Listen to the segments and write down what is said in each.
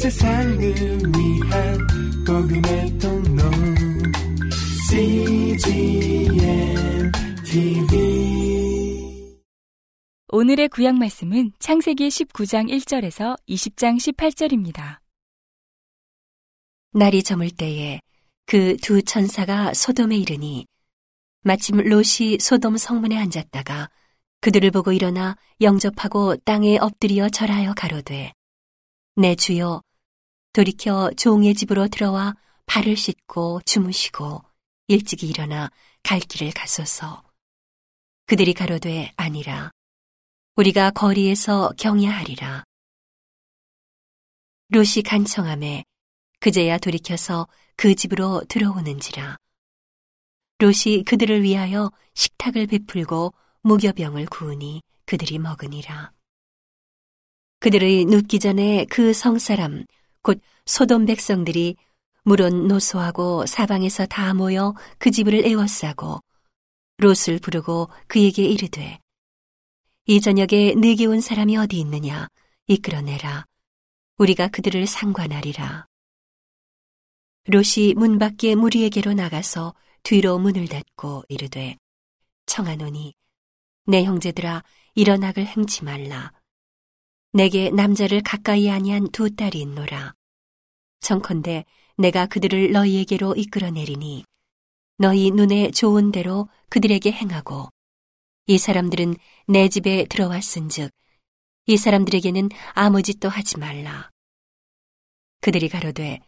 세상을 위한 복음의 통로 CGM TV 오늘의 구약 말씀은 창세기 19장 1절에서 20장 18절입니다. 날이 저물 때에 그 두 천사가 소돔에 이르니 마침 롯이 소돔 성문에 앉았다가 그들을 보고 일어나 영접하고 땅에 엎드려 절하여 가로되 내 주여 돌이켜 종의 집으로 들어와 발을 씻고 주무시고 일찍이 일어나 갈 길을 가소서. 그들이 가로되 아니라 우리가 거리에서 경야하리라. 롯이 간청함에 그제야 돌이켜서 그 집으로 들어오는지라. 롯이 그들을 위하여 식탁을 베풀고 무교병을 구우니 그들이 먹으니라. 그들의 눕기 전에 그 성사람, 곧 소돔 백성들이 물론 노소하고 사방에서 다 모여 그 집을 에워싸고 롯을 부르고 그에게 이르되 이 저녁에 네게 온 사람이 어디 있느냐? 이끌어내라. 우리가 그들을 상관하리라. 롯이 문 밖에 무리에게로 나가서 뒤로 문을 닫고 이르되 청하노니 내 형제들아 일어나글 행치 말라 내게 남자를 가까이 아니한 두 딸이 있노라. 청컨대 내가 그들을 너희에게로 이끌어내리니 너희 눈에 좋은 대로 그들에게 행하고 이 사람들은 내 집에 들어왔은즉 이 사람들에게는 아무 짓도 하지 말라. 그들이 가로되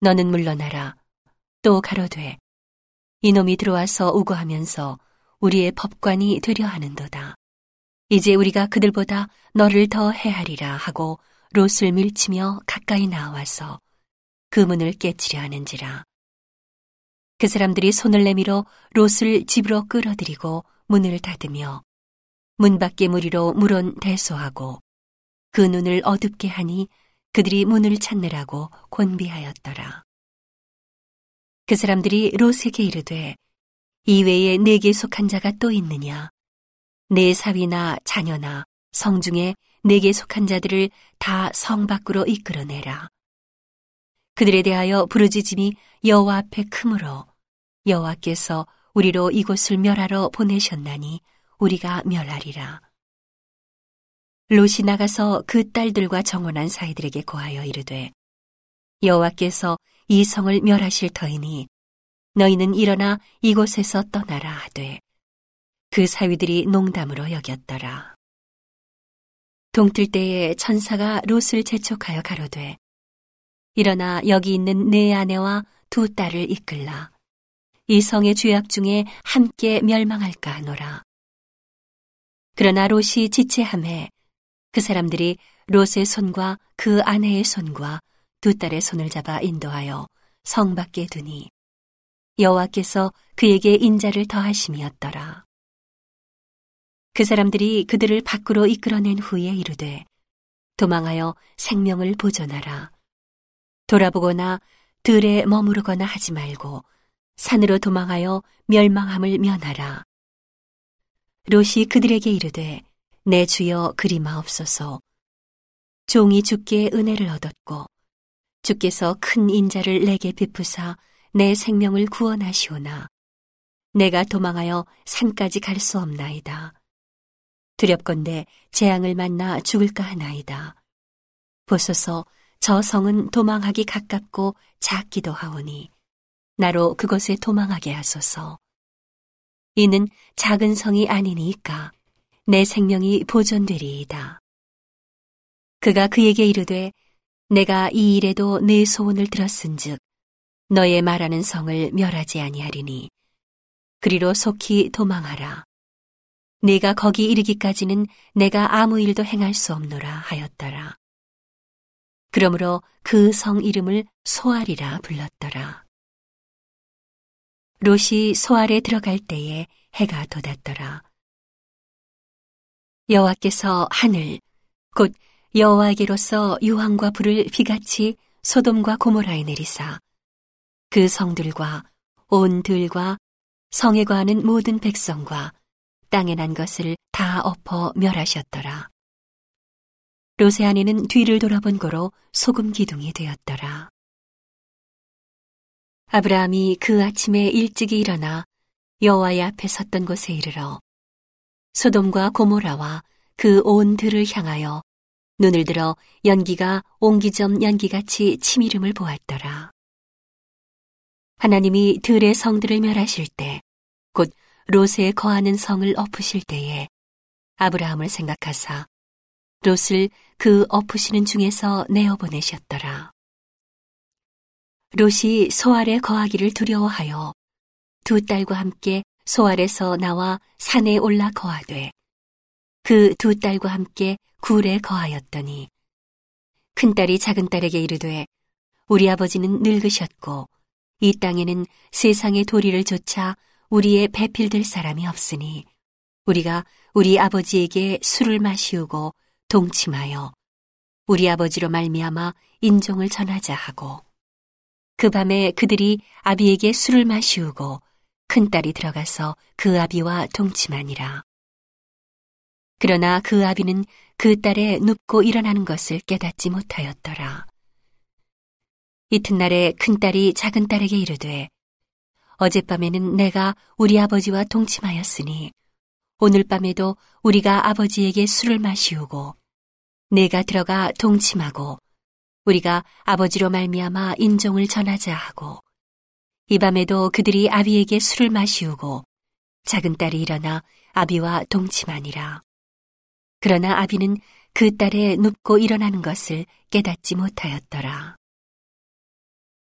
너는 물러나라. 또 가로되 이놈이 들어와서 우고하면서 우리의 법관이 되려 하는도다. 이제 우리가 그들보다 너를 더 해하리라 하고 롯을 밀치며 가까이 나와서 그 문을 깨치려 하는지라. 그 사람들이 손을 내밀어 롯을 집으로 끌어들이고 문을 닫으며 문 밖에 무리로 물론 대소하고 그 눈을 어둡게 하니 그들이 문을 찾느라고 곤비하였더라. 그 사람들이 롯에게 이르되 이외에 내게 속한 자가 또 있느냐 내 사위나 자녀나 성 중에 내게 속한 자들을 다 성 밖으로 이끌어내라. 그들에 대하여 부르짖음이 여호와 앞에 크므로 여호와께서 우리로 이곳을 멸하러 보내셨나니 우리가 멸하리라. 롯이 나가서 그 딸들과 정원한 사이들에게 고하여 이르되 여호와께서 이 성을 멸하실 터이니 너희는 일어나 이곳에서 떠나라 하되 그 사위들이 농담으로 여겼더라. 동틀 때에 천사가 롯을 재촉하여 가로되 일어나 여기 있는 내 아내와 두 딸을 이끌라. 이 성의 죄악 중에 함께 멸망할까 하노라. 그러나 롯이 지체함에 그 사람들이 롯의 손과 그 아내의 손과 두 딸의 손을 잡아 인도하여 성 밖에 두니 여호와께서 그에게 인자를 더하심이었더라. 그 사람들이 그들을 밖으로 이끌어낸 후에 이르되 도망하여 생명을 보존하라. 돌아보거나 들에 머무르거나 하지 말고 산으로 도망하여 멸망함을 면하라. 롯이 그들에게 이르되 내 주여 그리마옵소서. 종이 주께 은혜를 얻었고 주께서 큰 인자를 내게 베푸사 내 생명을 구원하시오나 내가 도망하여 산까지 갈 수 없나이다. 두렵건대 재앙을 만나 죽을까 하나이다. 보소서 저 성은 도망하기 가깝고 작기도 하오니 나로 그것에 도망하게 하소서. 이는 작은 성이 아니니까 내 생명이 보존되리이다. 그가 그에게 이르되 내가 이 일에도 내 소원을 들었은즉 너의 말하는 성을 멸하지 아니하리니 그리로 속히 도망하라. 네가 거기 이르기까지는 내가 아무 일도 행할 수 없노라 하였더라. 그러므로 그 성 이름을 소알이라 불렀더라. 롯이 소알에 들어갈 때에 해가 돋았더라. 여호와께서 하늘 곧 여호와에게로서 유황과 불을 비같이 소돔과 고모라에 내리사 그 성들과 온 들과 성에 거하는 모든 백성과 땅에 난 것을 다 엎어 멸하셨더라. 롯의 아내는 뒤를 돌아본 거로 소금 기둥이 되었더라. 아브라함이 그 아침에 일찍이 일어나 여호와의 앞에 섰던 곳에 이르러 소돔과 고모라와 그 온 들을 향하여 눈을 들어 연기가 옹기점 연기같이 치미름을 보았더라. 하나님이 들의 성들을 멸하실 때, 곧 롯에 거하는 성을 엎으실 때에 아브라함을 생각하사 롯을 그 엎으시는 중에서 내어 보내셨더라. 롯이 소알에 거하기를 두려워하여 두 딸과 함께 소알에서 나와 산에 올라 거하되 그 두 딸과 함께 굴에 거하였더니 큰 딸이 작은 딸에게 이르되 우리 아버지는 늙으셨고 이 땅에는 세상의 도리를 조차 우리의 배필될 사람이 없으니 우리가 우리 아버지에게 술을 마시우고 동침하여 우리 아버지로 말미암아 인종을 전하자 하고 그 밤에 그들이 아비에게 술을 마시우고 큰 딸이 들어가서 그 아비와 동침하니라. 그러나 그 아비는 그 딸의 눕고 일어나는 것을 깨닫지 못하였더라. 이튿날에 큰 딸이 작은 딸에게 이르되 어젯밤에는 내가 우리 아버지와 동침하였으니 오늘 밤에도 우리가 아버지에게 술을 마시우고 내가 들어가 동침하고 우리가 아버지로 말미암아 인종을 전하자 하고 이 밤에도 그들이 아비에게 술을 마시우고 작은 딸이 일어나 아비와 동침하니라. 그러나 아비는 그 딸의 눕고 일어나는 것을 깨닫지 못하였더라.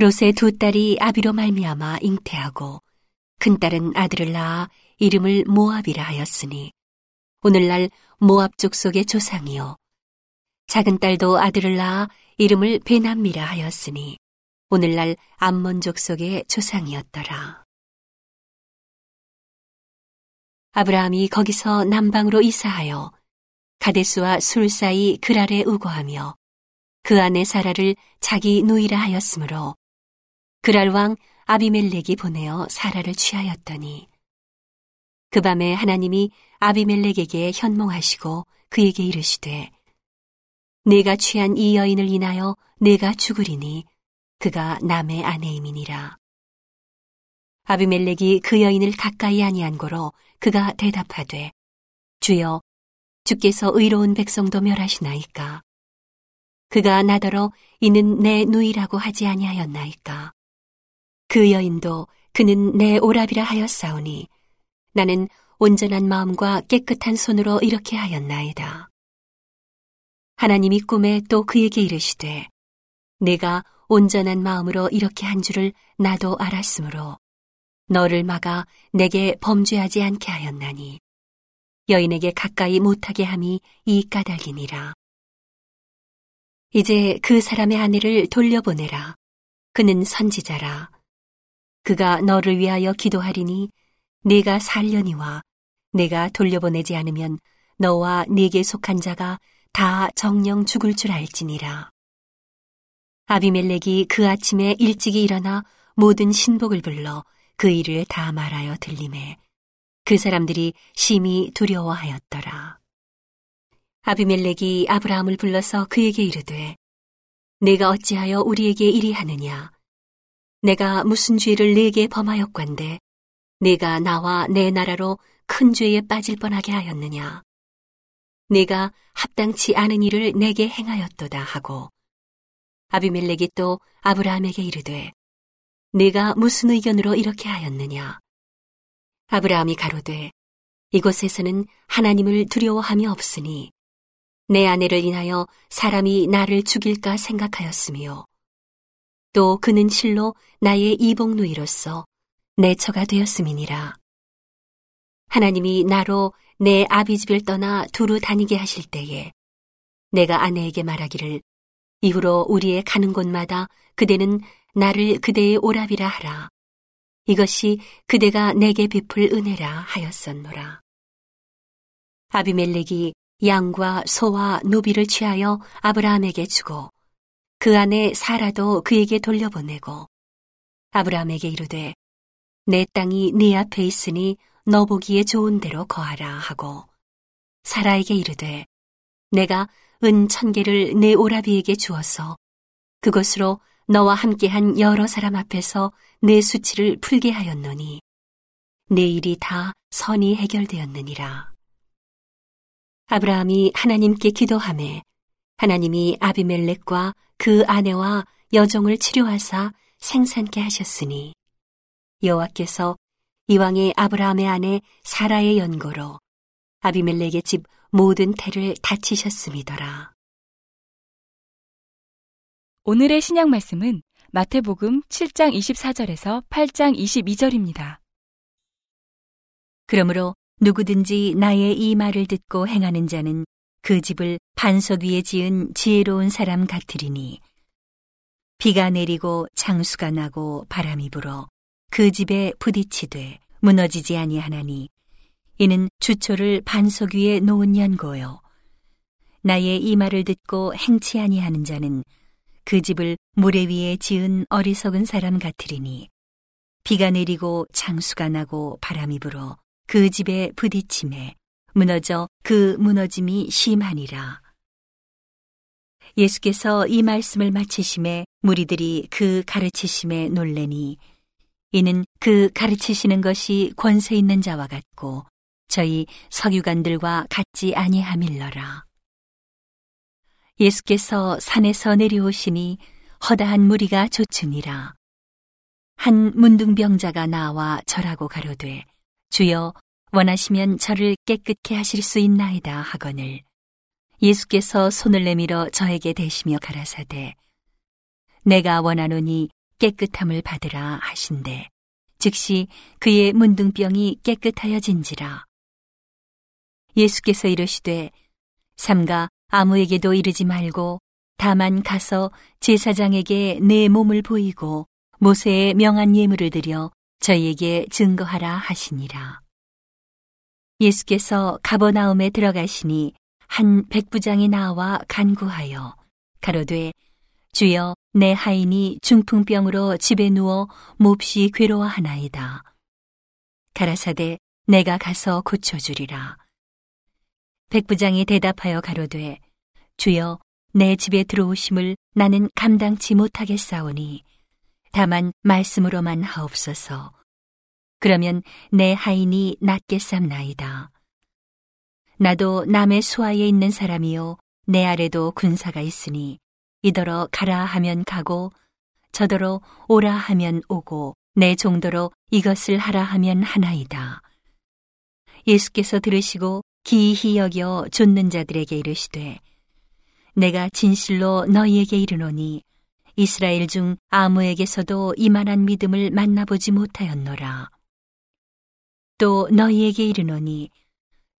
롯의 두 딸이 아비로 말미암아 잉태하고 큰 딸은 아들을 낳아 이름을 모압이라 하였으니 오늘날 모압 족속의 조상이요 작은 딸도 아들을 낳아 이름을 베남미라 하였으니 오늘날 암몬 족속의 조상이었더라. 아브라함이 거기서 남방으로 이사하여 가데스와 술 사이 그랄에 우거하며 그 안에 사라를 자기 누이라 하였으므로 그랄 왕 아비멜렉이 보내어 사라를 취하였더니 그 밤에 하나님이 아비멜렉에게 현몽하시고 그에게 이르시되 내가 취한 이 여인을 인하여 내가 죽으리니 그가 남의 아내임이니라. 아비멜렉이 그 여인을 가까이 아니한 고로 그가 대답하되 주여 주께서 의로운 백성도 멸하시나이까. 그가 나더러 이는 내 누이라고 하지 아니하였나이까. 그 여인도 그는 내 오랍이라 하였사오니 나는 온전한 마음과 깨끗한 손으로 이렇게 하였나이다. 하나님이 꿈에 또 그에게 이르시되 내가 온전한 마음으로 이렇게 한 줄을 나도 알았으므로 너를 막아 내게 범죄하지 않게 하였나니 여인에게 가까이 못하게 함이 이 까닭이니라. 이제 그 사람의 아내를 돌려보내라. 그는 선지자라. 그가 너를 위하여 기도하리니 네가 살려니와 내가 돌려보내지 않으면 너와 네게 속한 자가 다 정령 죽을 줄 알지니라. 아비멜렉이 그 아침에 일찍이 일어나 모든 신복을 불러 그 일을 다 말하여 들림에 그 사람들이 심히 두려워하였더라. 아비멜렉이 아브라함을 불러서 그에게 이르되 내가 어찌하여 우리에게 이리 하느냐 내가 무슨 죄를 내게 범하였건데 내가 나와 내 나라로 큰 죄에 빠질 뻔하게 하였느냐? 내가 합당치 않은 일을 내게 행하였도다 하고 아비멜렉이 또 아브라함에게 이르되 내가 무슨 의견으로 이렇게 하였느냐? 아브라함이 가로되 이곳에서는 하나님을 두려워함이 없으니 내 아내를 인하여 사람이 나를 죽일까 생각하였으며 또 그는 실로 나의 이복누이로서 내 처가 되었음이니라. 하나님이 나로 내 아비 집을 떠나 두루 다니게 하실 때에 내가 아내에게 말하기를 이후로 우리의 가는 곳마다 그대는 나를 그대의 오랍이라 하라. 이것이 그대가 내게 베풀 은혜라 하였었노라. 아비멜렉이 양과 소와 노비를 취하여 아브라함에게 주고 그 안에 사라도 그에게 돌려보내고 아브라함에게 이르되 내 땅이 네 앞에 있으니 너 보기에 좋은 대로 거하라 하고 사라에게 이르되 내가 은 천 개를 내 오라비에게 주어서 그것으로 너와 함께한 여러 사람 앞에서 내 수치를 풀게 하였노니 내 일이 다 선이 해결되었느니라. 아브라함이 하나님께 기도함에 하나님이 아비멜렉과 그 아내와 여종을 치료하사 생산케 하셨으니 여호와께서 이왕의 아브라함의 아내 사라의 연고로 아비멜렉의 집 모든 태를 다치셨음이더라. 오늘의 신약 말씀은 마태복음 7장 24절에서 8장 22절입니다. 그러므로 누구든지 나의 이 말을 듣고 행하는 자는 그 집을 반석 위에 지은 지혜로운 사람 같으리니 비가 내리고 장수가 나고 바람이 불어 그 집에 부딪히되 무너지지 아니하나니 이는 주초를 반석 위에 놓은 연고요. 나의 이 말을 듣고 행치 아니하는 자는 그 집을 모래 위에 지은 어리석은 사람 같으리니 비가 내리고 장수가 나고 바람이 불어 그 집에 부딪힘에 무너져 그 무너짐이 심하니라. 예수께서 이 말씀을 마치심에 무리들이 그 가르치심에 놀래니 이는 그 가르치시는 것이 권세 있는 자와 같고 저희 석유관들과 같지 아니함일러라. 예수께서 산에서 내려오시니 허다한 무리가 조추니라. 한 문둥병자가 나와 절하고 가로되 주여 원하시면 저를 깨끗게 하실 수 있나이다 하거늘. 예수께서 손을 내밀어 저에게 대시며 가라사대 내가 원하노니 깨끗함을 받으라 하신대. 즉시 그의 문둥병이 깨끗하여진지라. 예수께서 이르시되 삼가 아무에게도 이르지 말고 다만 가서 제사장에게 내 몸을 보이고 모세의 명한 예물을 드려 저희에게 증거하라 하시니라. 예수께서 가버나움에 들어가시니 한 백부장이 나와 간구하여 가로되 주여 내 하인이 중풍병으로 집에 누워 몹시 괴로워하나이다. 가라사대 내가 가서 고쳐주리라. 백부장이 대답하여 가로되 주여 내 집에 들어오심을 나는 감당치 못하겠사오니 다만 말씀으로만 하옵소서. 그러면 내 하인이 낫게 쌈나이다. 나도 남의 수하에 있는 사람이요 내 아래도 군사가 있으니 이더러 가라 하면 가고 저더러 오라 하면 오고 내 정도로 이것을 하라 하면 하나이다. 예수께서 들으시고 기이히 여겨 좇는 자들에게 이르시되 내가 진실로 너희에게 이르노니 이스라엘 중 아무에게서도 이만한 믿음을 만나보지 못하였노라. 또 너희에게 이르노니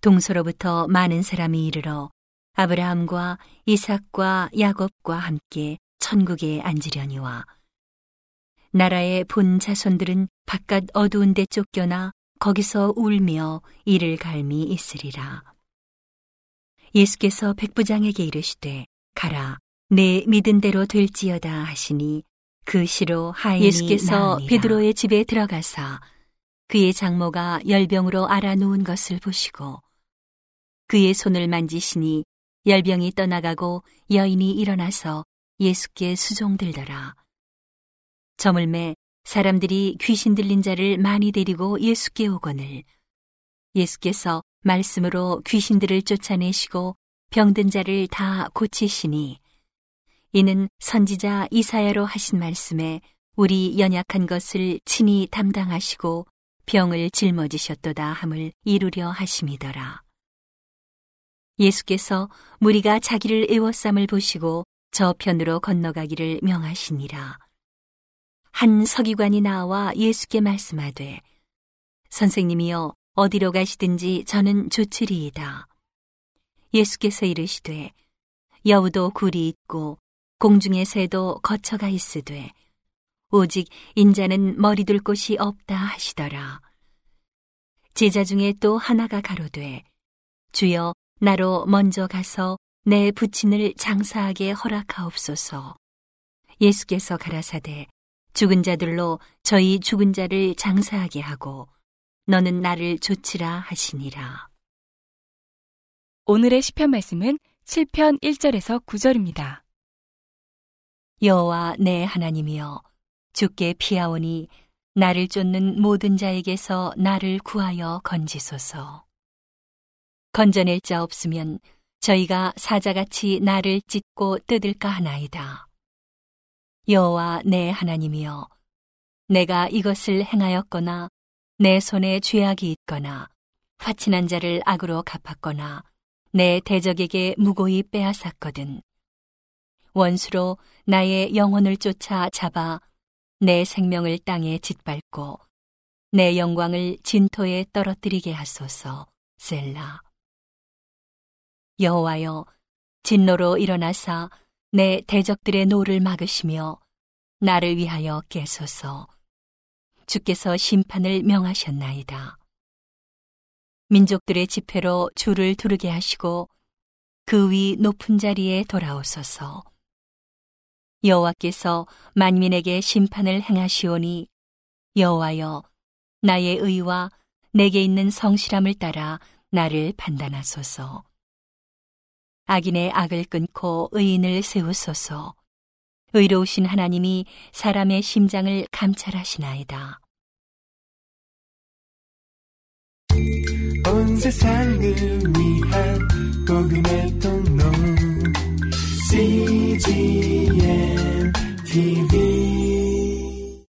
동서로부터 많은 사람이 이르러 아브라함과 이삭과 야곱과 함께 천국에 앉으려니와 나라의 본 자손들은 바깥 어두운 데 쫓겨나 거기서 울며 이를 갈미 있으리라. 예수께서 백부장에게 이르시되 가라 내 믿은 대로 될지어다 하시니 그 시로 하인이 예수께서 나으니라. 베드로의 집에 들어가사 그의 장모가 열병으로 알아놓은 것을 보시고 그의 손을 만지시니 열병이 떠나가고 여인이 일어나서 예수께 수종들더라. 저물매 사람들이 귀신 들린 자를 많이 데리고 예수께 오거늘 예수께서 말씀으로 귀신들을 쫓아내시고 병든 자를 다 고치시니 이는 선지자 이사야로 하신 말씀에 우리 연약한 것을 친히 담당하시고 병을 짊어지셨도다 함을 이루려 하심이더라. 예수께서 무리가 자기를 애워쌈을 보시고 저편으로 건너가기를 명하시니라. 한 서기관이 나와 예수께 말씀하되 선생님이여 어디로 가시든지 저는 좋으리이다. 예수께서 이르시되 여우도 굴이 있고 공중의 새도 거처가 있으되 오직 인자는 머리 둘 곳이 없다 하시더라. 제자 중에 또 하나가 가로되 주여 나로 먼저 가서 내 부친을 장사하게 허락하옵소서. 예수께서 가라사대 죽은 자들로 저희 죽은 자를 장사하게 하고 너는 나를 조치라 하시니라. 오늘의 시편 말씀은 7편 1절에서 9절입니다. 여호와 내 하나님이여 주께 피하오니 나를 쫓는 모든 자에게서 나를 구하여 건지소서. 건져낼 자 없으면 저희가 사자같이 나를 찢고 뜯을까 하나이다. 여호와 내 하나님이여 내가 이것을 행하였거나 내 손에 죄악이 있거나 화친한 자를 악으로 갚았거나 내 대적에게 무고히 빼앗았거든. 원수로 나의 영혼을 쫓아 잡아 내 생명을 땅에 짓밟고 내 영광을 진토에 떨어뜨리게 하소서. 셀라. 여호와여 진노로 일어나사 내 대적들의 노를 막으시며 나를 위하여 깨소서. 주께서 심판을 명하셨나이다. 민족들의 집회로 주를 두르게 하시고 그 위 높은 자리에 돌아오소서. 여호와께서 만민에게 심판을 행하시오니 여호와여 나의 의와 내게 있는 성실함을 따라 나를 판단하소서. 악인의 악을 끊고 의인을 세우소서. 의로우신 하나님이 사람의 심장을 감찰하시나이다. 온 세상을 위한 복음의 통로 CGM TV